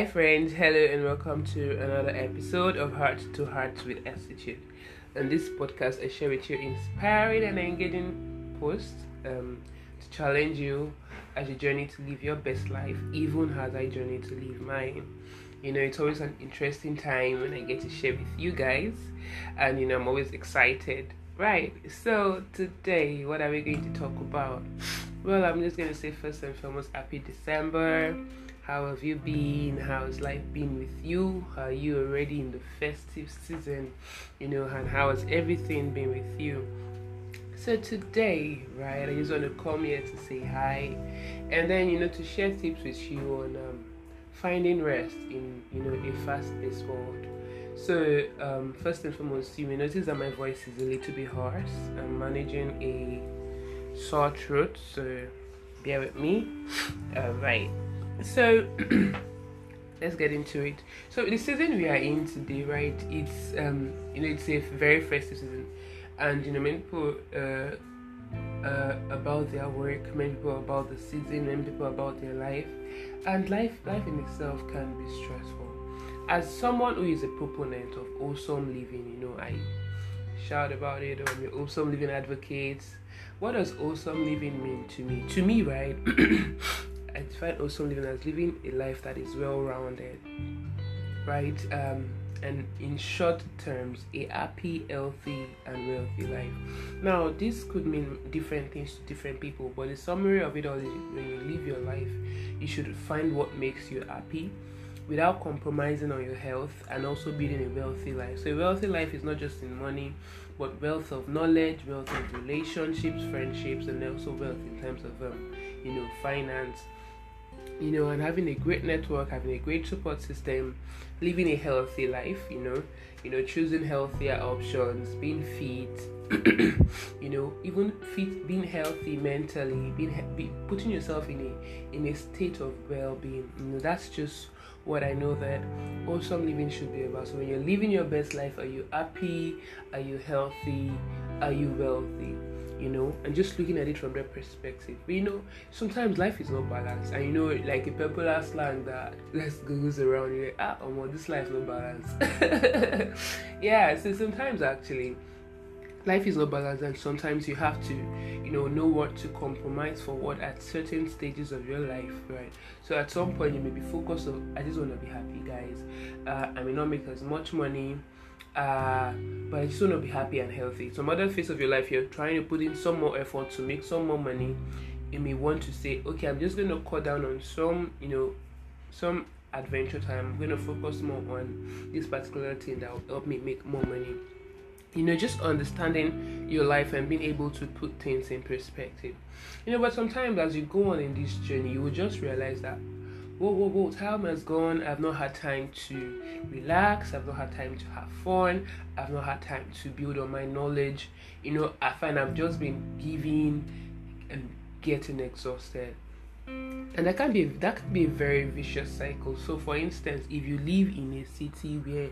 Hi, friends. Hello, and welcome to another episode of Heart to Heart with Attitude. In this podcast, I share with you inspiring and engaging posts um, to challenge you as you journey to live your best life, even as I journey to live mine. You know, it's always an interesting time when I get to share with you guys, and you know, I'm always excited. Right, so today, what are we going to talk about? Well, I'm just going to say first and foremost, happy December how have you been? How's life been with you? Are you already in the festive season? You know, and how has everything been with you? So today, right, I just want to come here to say hi, and then you know to share tips with you on um, finding rest in you know a fast-paced world. So um, first and foremost, you may notice that my voice is a little bit hoarse. I'm managing a sore throat, so bear with me. All right. So let's get into it. So the season we are in today, right? It's um you know it's a very festive season, and you know many people uh, uh about their work, many people about the season, many people about their life, and life life in itself can be stressful. As someone who is a proponent of awesome living, you know I shout about it. I'm an awesome living advocate. What does awesome living mean to me? To me, right? I define awesome living as living a life that is well rounded, right? Um, and in short terms, a happy, healthy, and wealthy life. Now, this could mean different things to different people, but the summary of it all is when you live your life, you should find what makes you happy without compromising on your health and also building a wealthy life. So, a wealthy life is not just in money, but wealth of knowledge, wealth of relationships, friendships, and also wealth in terms of, um, you know, finance you know, and having a great network, having a great support system, living a healthy life, you know, you know, choosing healthier options, being fit, you know, even fit, being healthy mentally, being be, putting yourself in a in a state of well-being. You know, that's just what I know that awesome living should be about. So when you're living your best life, are you happy? Are you healthy? Are you wealthy? You know, and just looking at it from that perspective. But you know, sometimes life is not balanced, and you know, like a popular slang that let's goes around, you're like, ah, oh, well, this life no balance. yeah, so sometimes actually, life is not balanced, and sometimes you have to, you know, know what to compromise for what at certain stages of your life, right? So at some point, you may be focused on, I just want to be happy, guys. Uh, I may not make as much money uh, but I just want to be happy and healthy. Some other phase of your life, you're trying to put in some more effort to make some more money. You may want to say, okay, I'm just going to cut down on some, you know, some adventure time. I'm going to focus more on this particular thing that will help me make more money. You know, just understanding your life and being able to put things in perspective. You know, but sometimes as you go on in this journey, you will just realize that whoa, whoa, whoa, time has gone. I've not had time to relax. I've not had time to have fun. I've not had time to build on my knowledge. You know, I find I've just been giving and getting exhausted. And that can be that can be a very vicious cycle. So for instance, if you live in a city where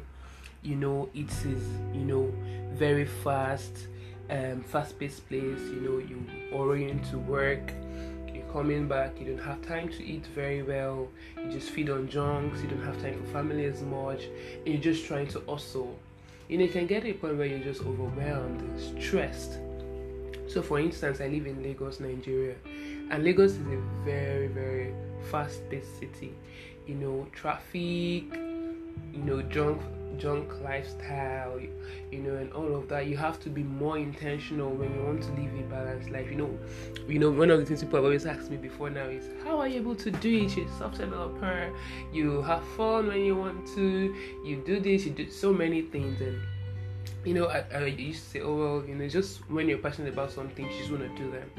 you know it is, you know, very fast, um, fast paced place, you know, you orient to work coming back, you don't have time to eat very well, you just feed on junks, you don't have time for family as much, and you're just trying to hustle. You know, you can get to a point where you're just overwhelmed stressed. So, for instance, I live in Lagos, Nigeria, and Lagos is a very, very fast paced city. You know, traffic, you know, junk junk lifestyle, you know, and all of that. You have to be more intentional when you want to live a balanced life. You know, you know, one of the things people have always asked me before now is how are you able to do it? You're a software developer, you have fun when you want to, you do this, you do so many things and you know, I, I used to say, oh well, you know, just when you're passionate about something, you just want to do them.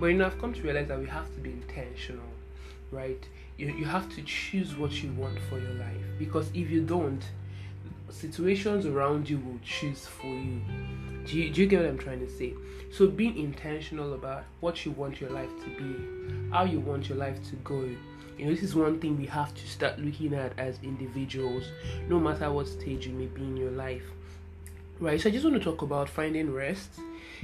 But you know, I've come to realize that we have to be intentional, right? You, you have to choose what you want for your life because if you don't, situations around you will choose for you. Do you, do you get what I'm trying to say? So, being intentional about what you want your life to be, how you want your life to go. You know, this is one thing we have to start looking at as individuals, no matter what stage you may be in your life. Right, so I just want to talk about finding rest,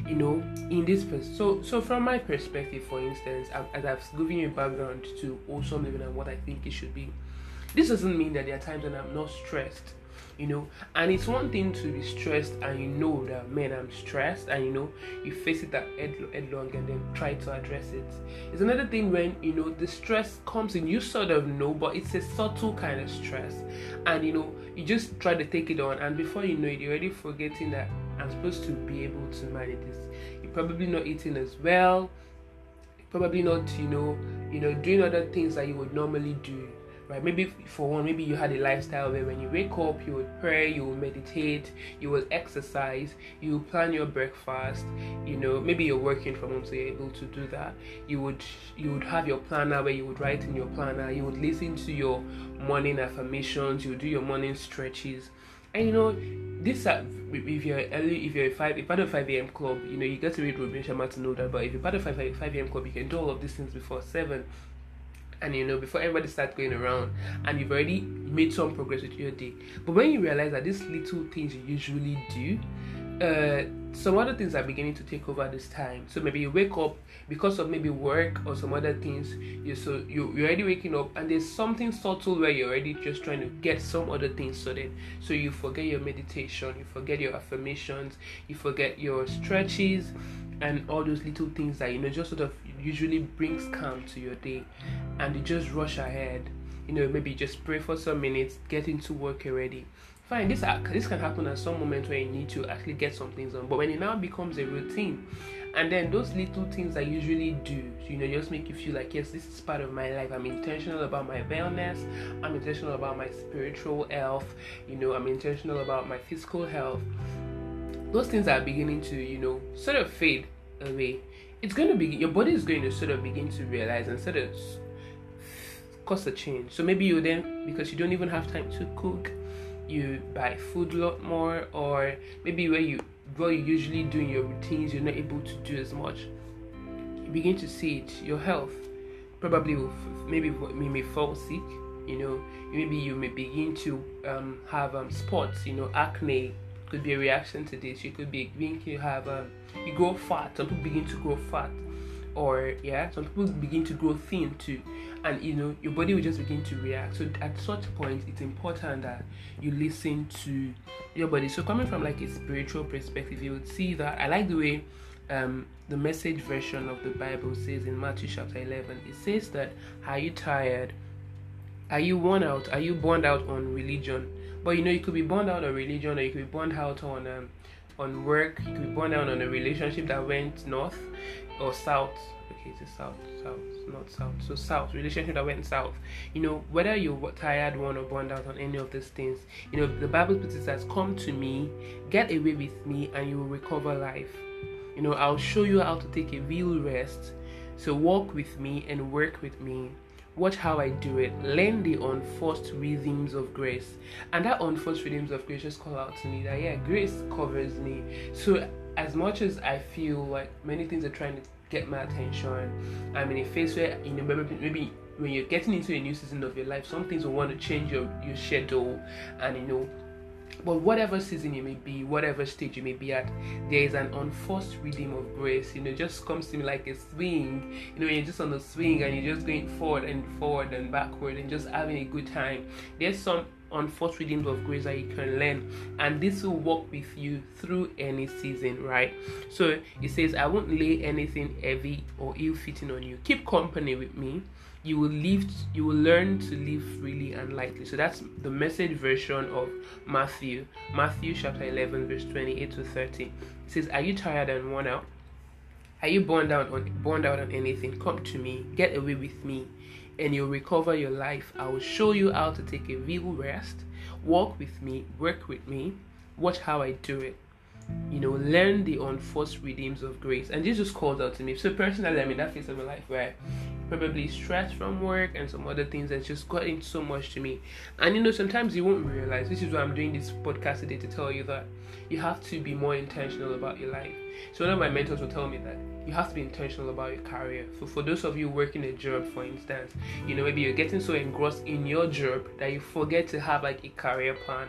you know, in this pers- so so from my perspective, for instance, as I've given you a background to awesome living and what I think it should be, this doesn't mean that there are times when I'm not stressed you know? And it's one thing to be stressed and you know that man i'm stressed and you know you face it that headlong and then try to address it. It's another thing when you know the stress comes in you sort of know but it's a subtle kind of stress. And you know you just try to take it on and before you know it you're already forgetting that i'm supposed to be able to manage this. You're probably not eating as well. Probably not you know you know doing other things that you would normally do right? Maybe for one, maybe you had a lifestyle where when you wake up, you would pray, you would meditate, you would exercise, you would plan your breakfast. You know, maybe you're working from home, so you're able to do that. You would you would have your planner where you would write in your planner. You would listen to your morning affirmations. You would do your morning stretches. And you know, this uh, if you're early, if you're a five, if part of five a.m. club, you know you get to read Robin Sharma to know that. But if you're part of five five a.m. club, you can do all of these things before seven and you know before everybody starts going around and you've already made some progress with your day. But when you realize that these little things you usually do uh, some other things are beginning to take over this time. So maybe you wake up because of maybe work or some other things. You so you, you're already waking up and there's something subtle where you're already just trying to get some other things sorted. So you forget your meditation you forget your affirmations you forget your stretches and all those little things that you know just sort of usually brings calm to your day and you just rush ahead you know maybe just pray for some minutes get into work already fine this this can happen at some moment where you need to actually get some things done but when it now becomes a routine and then those little things I usually do, you know, just make you feel like yes, this is part of my life. I'm intentional about my wellness. I'm intentional about my spiritual health. You know, I'm intentional about my physical health. Those things are beginning to, you know, sort of fade away it's going to be your body is going to sort of begin to realize and sort of cause a change. So maybe you then because you don't even have time to cook, you buy food a lot more, or maybe where you what you usually do in your routines, you're not able to do as much. You begin to see it. Your health probably will maybe you may fall sick. You know, maybe you may begin to um, have um, spots. You know, acne could be a reaction to this. You could be beginning to have um, you grow fat. Some people begin to grow fat, or yeah, some people begin to grow thin too, and you know your body will just begin to react. So at such point, it's important that you listen to your body. So coming from like a spiritual perspective, you would see that I like the way um, the message version of the Bible says in Matthew chapter 11. It says that, "Are you tired? Are you worn out? Are you burned out on religion?" But you know, you could be burned out on religion, or you could be burned out on um, on work. You could be burned out on a relationship that went north or south. Okay, it's south, south, not south. So south, relationship that went south. You know, whether you're tired, one or burned out on any of these things, you know, the Bible puts it as, "Come to me, get away with me, and you will recover life." You know, I'll show you how to take a real rest. So walk with me and work with me Watch how I do it. Learn the unforced rhythms of grace. And that unforced rhythms of grace just call out to me that, yeah, grace covers me. So, as much as I feel like many things are trying to get my attention, I'm in a phase where, you know, maybe, maybe when you're getting into a new season of your life, some things will want to change your, your schedule and, you know, but whatever season you may be, whatever stage you may be at, there is an unforced rhythm of grace. You know, just comes to me like a swing. You know, you're just on the swing and you're just going forward and forward and backward and just having a good time. There's some unforced rhythms of grace that you can learn, and this will work with you through any season, right? So it says, I won't lay anything heavy or ill fitting on you. Keep company with me you will live you will learn to live freely and lightly. So that's the message version of matthew. Matthew chapter 11 verse 28 to 30 it says are you tired and worn out? Are you burned out on burned out on anything? Come to me. Get away with me and you'll recover your life. I will show you how to take a real rest. Walk with me. Work with me. Watch how i do it. You know, learn the unforced redeems of grace. And Jesus calls out to me. So personally, I'm in that phase of my life where probably stress from work and some other things that's just got gotten so much to me. And you know, sometimes you won't realize this is why I'm doing this podcast today to tell you that you have to be more intentional about your life. So one of my mentors will tell me that you have to be intentional about your career. So for those of you working a job, for instance, you know, maybe you're getting so engrossed in your job that you forget to have like a career plan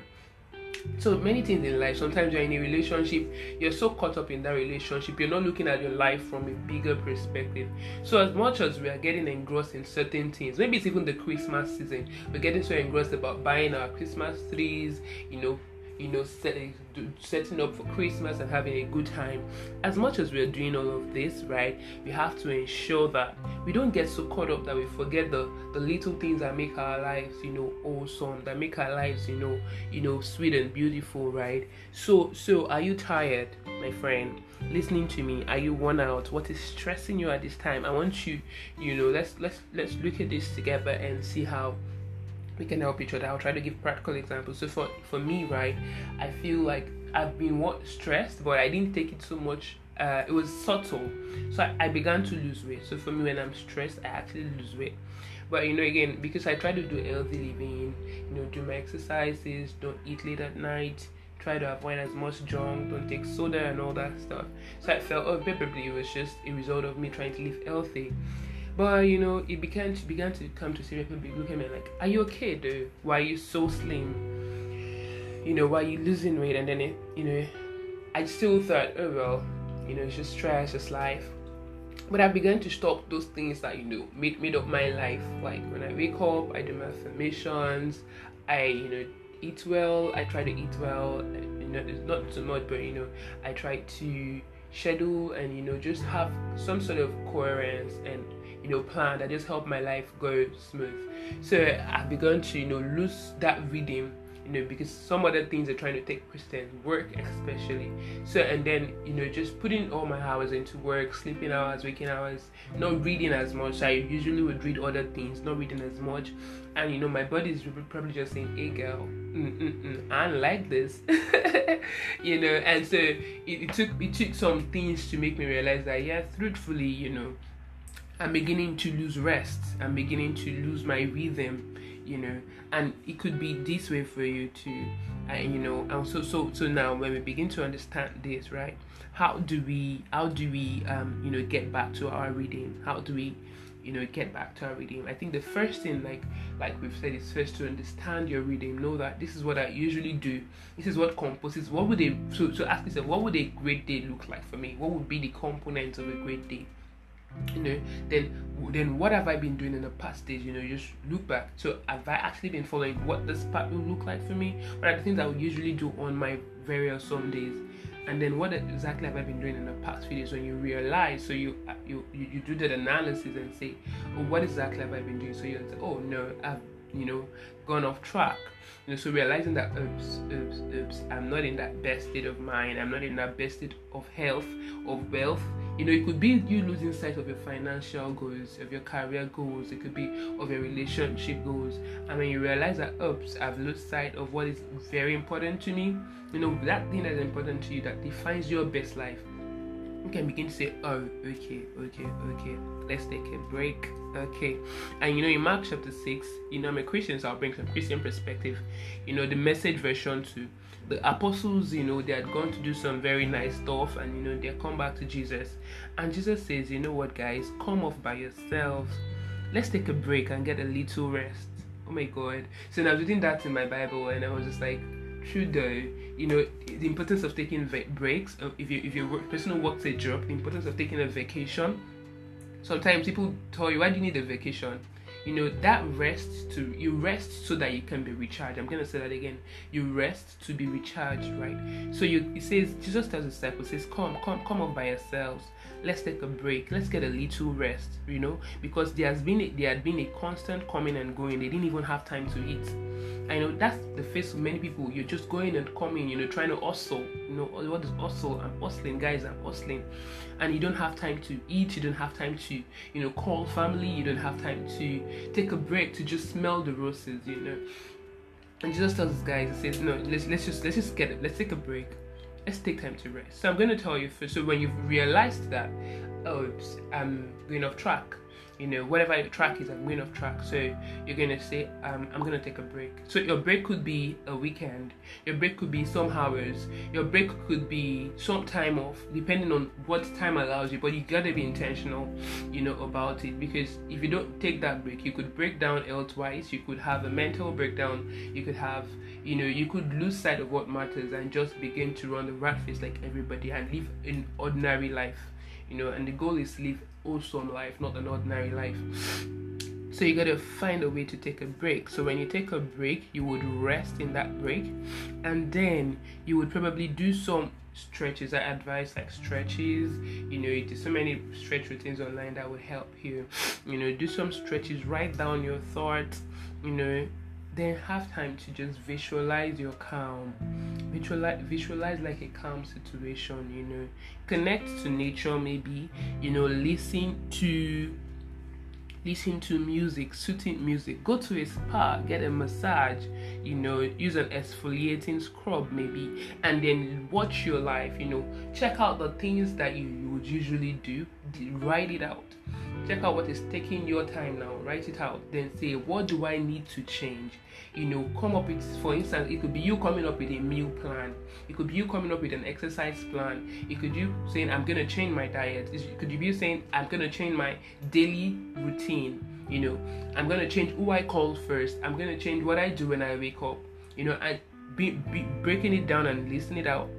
so many things in life sometimes you're in a relationship you're so caught up in that relationship you're not looking at your life from a bigger perspective. So as much as we are getting engrossed in certain things maybe it's even the christmas season we're getting so engrossed about buying our christmas trees you know you know, setting, setting up for Christmas and having a good time. As much as we're doing all of this, right, we have to ensure that we don't get so caught up that we forget the, the little things that make our lives, you know, awesome, that make our lives, you know, you know, sweet and beautiful, right? So, so are you tired, my friend? Listening to me, are you worn out? What is stressing you at this time? I want you, you know, let's let's let's look at this together and see how we can help each other. I'll try to give practical examples. So for for me, right, I feel like I've been what stressed, but I didn't take it so much. Uh, it was subtle, so I, I began to lose weight. So for me, when I'm stressed, I actually lose weight. But you know, again, because I try to do healthy living, you know, do my exercises, don't eat late at night, try to avoid as much junk, don't take soda and all that stuff. So I felt, oh, probably it was just a result of me trying to live healthy. But you know, it began to began to come to serious people looking at me like, "Are you okay, dude? Why are you so slim? You know, why are you losing weight?" And then it, you know, I still thought, "Oh well, you know, it's just stress, it's life." But I began to stop those things that you know made made up my life. Like when I wake up, I do my affirmations. I you know eat well. I try to eat well. You know, it's not too much, but you know, I try to schedule and you know just have some sort of coherence and you know plan that just help my life go smooth. So i've begun to you know lose that rhythm you know because some other things are trying to take precedence work especially. So and then you know just putting all my hours into work sleeping hours waking hours not reading as much. I usually would read other things not reading as much. And you know my body is probably just saying hey girl i don't like this. You know and so it, it took it took some things to make me realize that yeah truthfully you know I'm beginning to lose rest. I'm beginning to lose my rhythm, you know. And it could be this way for you too, uh, you know. And so, so, so now when we begin to understand this, right? How do we, how do we, um, you know, get back to our reading? How do we, you know, get back to our reading? I think the first thing, like, like we've said, is first to understand your reading. Know that this is what I usually do. This is what composes. What would a so so ask yourself, what would a great day look like for me? What would be the components of a great day? You know then then what have i been doing in the past days you know just look back. So have i actually been following what this part will look like for me? What are the things i would usually do on my various sundays and then what exactly have i been doing in the past few days? When you realize so you you you, you do that analysis and say oh what exactly have i been doing? So you say oh no i've you know gone off track. You know, so realizing that oops, oops, oops, I'm not in that best state of mind, I'm not in that best state of health, of wealth. You know, it could be you losing sight of your financial goals, of your career goals, it could be of your relationship goals. And when you realize that oops, I've lost sight of what is very important to me, you know, that thing that is important to you that defines your best life you can begin to say, oh, okay, okay, okay, let's take a break, okay. And you know, in Mark chapter 6, you know, I'm a Christian, so I'll bring some Christian perspective. You know, the message version to the apostles, you know, they had gone to do some very nice stuff and you know, they come back to Jesus. And Jesus says, you know what, guys, come off by yourselves. Let's take a break and get a little rest. Oh my god. So I was reading that in my Bible and I was just like, true though you know the importance of taking breaks uh, if you if you're a person works a job the importance of taking a vacation sometimes people tell you why do you need a vacation you know that rest to you rest so that you can be recharged i'm gonna say that again you rest to be recharged right so you it says jesus tells the disciples says come come come up by yourselves let's take a break let's get a little rest you know because there has been a, there had been a constant coming and going they didn't even have time to eat I know that's the face of many people. You're just going and coming, you know, trying to hustle. You know, what is hustle? I'm hustling, guys. I'm hustling, and you don't have time to eat. You don't have time to, you know, call family. You don't have time to take a break to just smell the roses. You know, and Jesus tells us guys, he says, no, let's let's just let's just get it. Let's take a break. Let's take time to rest. So I'm going to tell you first. So when you've realized that, oh, I'm going off track you know, whatever track is, I'm going off track. So you're gonna say, um, I'm gonna take a break. So your break could be a weekend, your break could be some hours, your break could be some time off, depending on what time allows you. But you gotta be intentional, you know, about it because if you don't take that break, you could break down elsewise. You could have a mental breakdown. You could have, you know you could lose sight of what matters and just begin to run the rat race like everybody and live an ordinary life you know and the goal is live awesome life not an ordinary life. So you gotta find a way to take a break. So when you take a break you would rest in that break and then you would probably do some stretches. I advise like stretches. You know there's so many stretch routines online that will help you. You know do some stretches write down your thoughts you know then have time to just visualize your calm. Visualize visualize like a calm situation you know. Connect to nature maybe you know listen to listen to music soothing music. Go to a spa get a massage you know use an exfoliating scrub maybe and then watch your life you know. Check out the things that you, you would usually do write it out check out what is taking your time now. Write it out. Then say what do i need to change? You know come up with for instance it could be you coming up with a meal plan. It could be you coming up with an exercise plan. It could be you saying i'm gonna change my diet. It could be you saying i'm gonna change my daily routine. You know i'm gonna change who i call first. I'm gonna change what i do when i wake up. You know and be, be breaking it down and listing it out.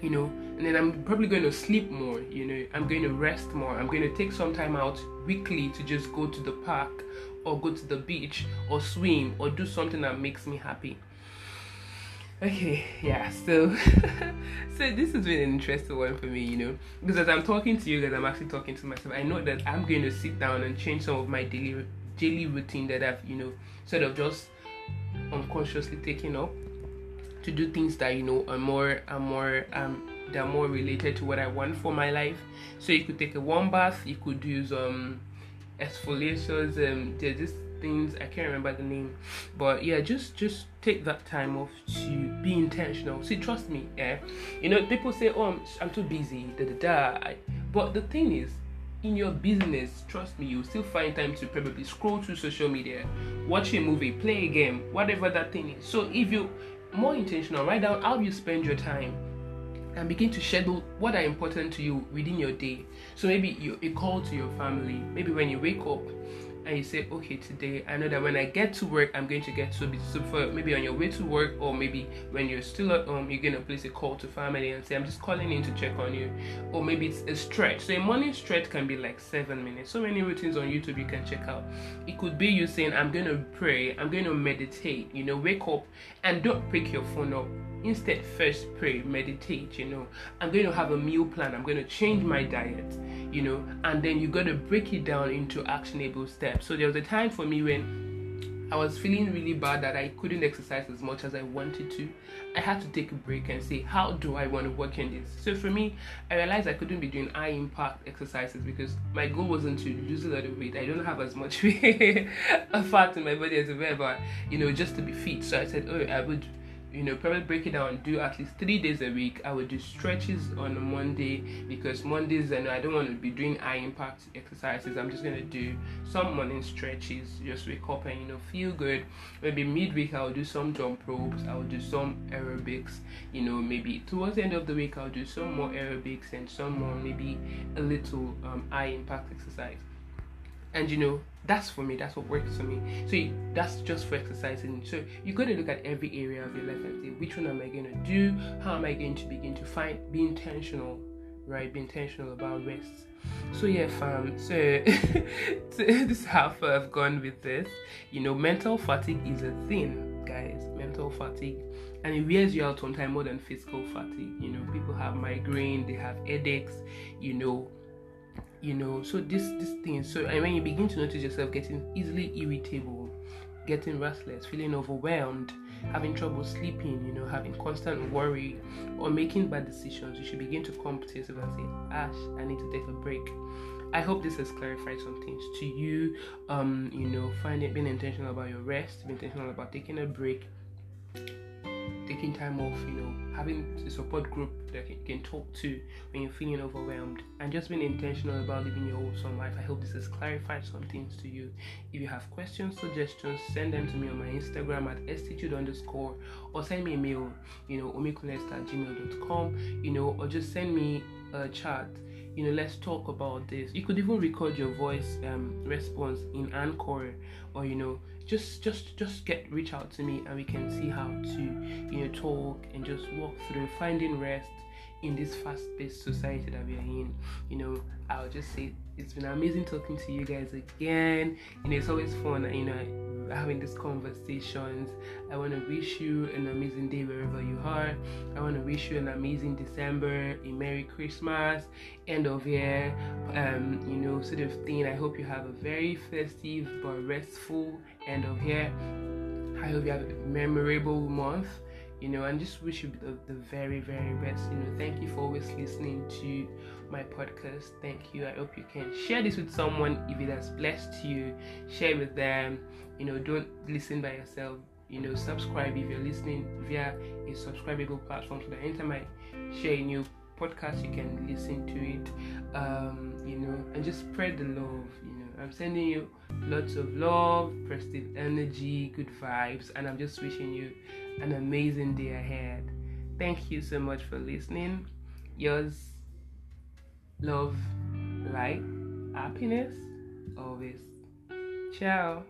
You know and then i'm probably going to sleep more you know. I'm going to rest more. I'm going to take some time out weekly to just go to the park or go to the beach or swim or do something that makes me happy. Okay yeah so so this has been an interesting one for me you know. Because as i'm talking to you guys i'm actually talking to myself. I know that i'm going to sit down and change some of my daily daily routine that i've you know sort of just unconsciously taken up to do things that you know are more are more um they're more related to what I want for my life. So you could take a warm bath, you could use um exfoliations, um there's this things I can't remember the name. But yeah, just just take that time off to be intentional. See, trust me, yeah. You know, people say, Oh, I'm, I'm too busy, da da da. But the thing is, in your business, trust me, you'll still find time to probably scroll through social media, watch a movie, play a game, whatever that thing is. So if you more intentional, write down how you spend your time and begin to schedule what are important to you within your day. So maybe you a call to your family. Maybe when you wake up, and you say, okay, today I know that when I get to work, I'm going to get to be so for maybe on your way to work, or maybe when you're still at home, you're gonna place a call to family and say, I'm just calling in to check on you, or maybe it's a stretch. So a morning stretch can be like seven minutes. So many routines on YouTube you can check out. It could be you saying, I'm gonna pray, I'm gonna meditate. You know, wake up and don't pick your phone up instead first pray meditate you know i'm going to have a meal plan i'm going to change my mm. diet you know and then you got to break it down into actionable steps so there was a time for me when I was feeling really bad that I couldn't exercise as much as I wanted to. I had to take a break and say, how do I want to work in this? So for me, I realized I couldn't be doing high impact exercises because my goal wasn't to lose a lot of weight. I don't have as much fat in my body as but you know, just to be fit. So I said, oh, I would you know, probably break it down, do at least three days a week. I would do stretches on Monday because Mondays, and I don't want to be doing high impact exercises. I'm just gonna do some morning stretches, just wake up and you know feel good. Maybe midweek I'll do some jump ropes, I'll do some aerobics. You know, maybe towards the end of the week I'll do some more aerobics and some more maybe a little um, high impact exercise and you know that's for me that's what works for me. So you, that's just for exercising. So you got to look at every area of your life and say which one am i going to do? How am i going to begin to find be intentional right? Be intentional about rest. So yeah fam so, so this is how far i've gone with this. You know mental fatigue is a thing guys. Mental fatigue. And it wears you out sometimes more than physical fatigue. You know people have migraine they have headaches you know you know so this this thing so and when you begin to notice yourself getting easily irritable getting restless feeling overwhelmed having trouble sleeping you know having constant worry or making bad decisions you should begin to come to yourself and say ash i need to take a break I hope this has clarified some things to you. Um, you know, find it being intentional about your rest, being intentional about taking a break, taking time off, you know, having a support group that you can talk to when you're feeling overwhelmed, and just being intentional about living your wholesome life. I hope this has clarified some things to you. If you have questions, suggestions, send them to me on my Instagram at estitude underscore or send me a mail, you know, omikunest at gmail.com, you know, or just send me a chat you know let's talk about this. You could even record your voice um, response in anchor or you know just just just get reach out to me and we can see how to you know talk and just walk through finding rest in this fast-paced society that we are in. You know i'll just say it's been amazing talking to you guys again. Know it's always fun you know having these conversations. I want to wish you an amazing day wherever you are. I want to wish you an amazing december a merry christmas end of year um you know sort of thing. I hope you have a very festive but restful end of year. I hope you have a memorable month you know, and just wish you the, the very, very best. You know, thank you for always listening to my podcast. Thank you. I hope you can share this with someone if it has blessed you. Share with them. You know, don't listen by yourself. You know, subscribe if you're listening via a subscribable platform so that anytime I share a new podcast, you can listen to it. Um, you know, and just spread the love. You know, I'm sending you lots of love, positive energy, good vibes, and I'm just wishing you an amazing day ahead. Thank you so much for listening. Yours, love, light, happiness, always. Ciao.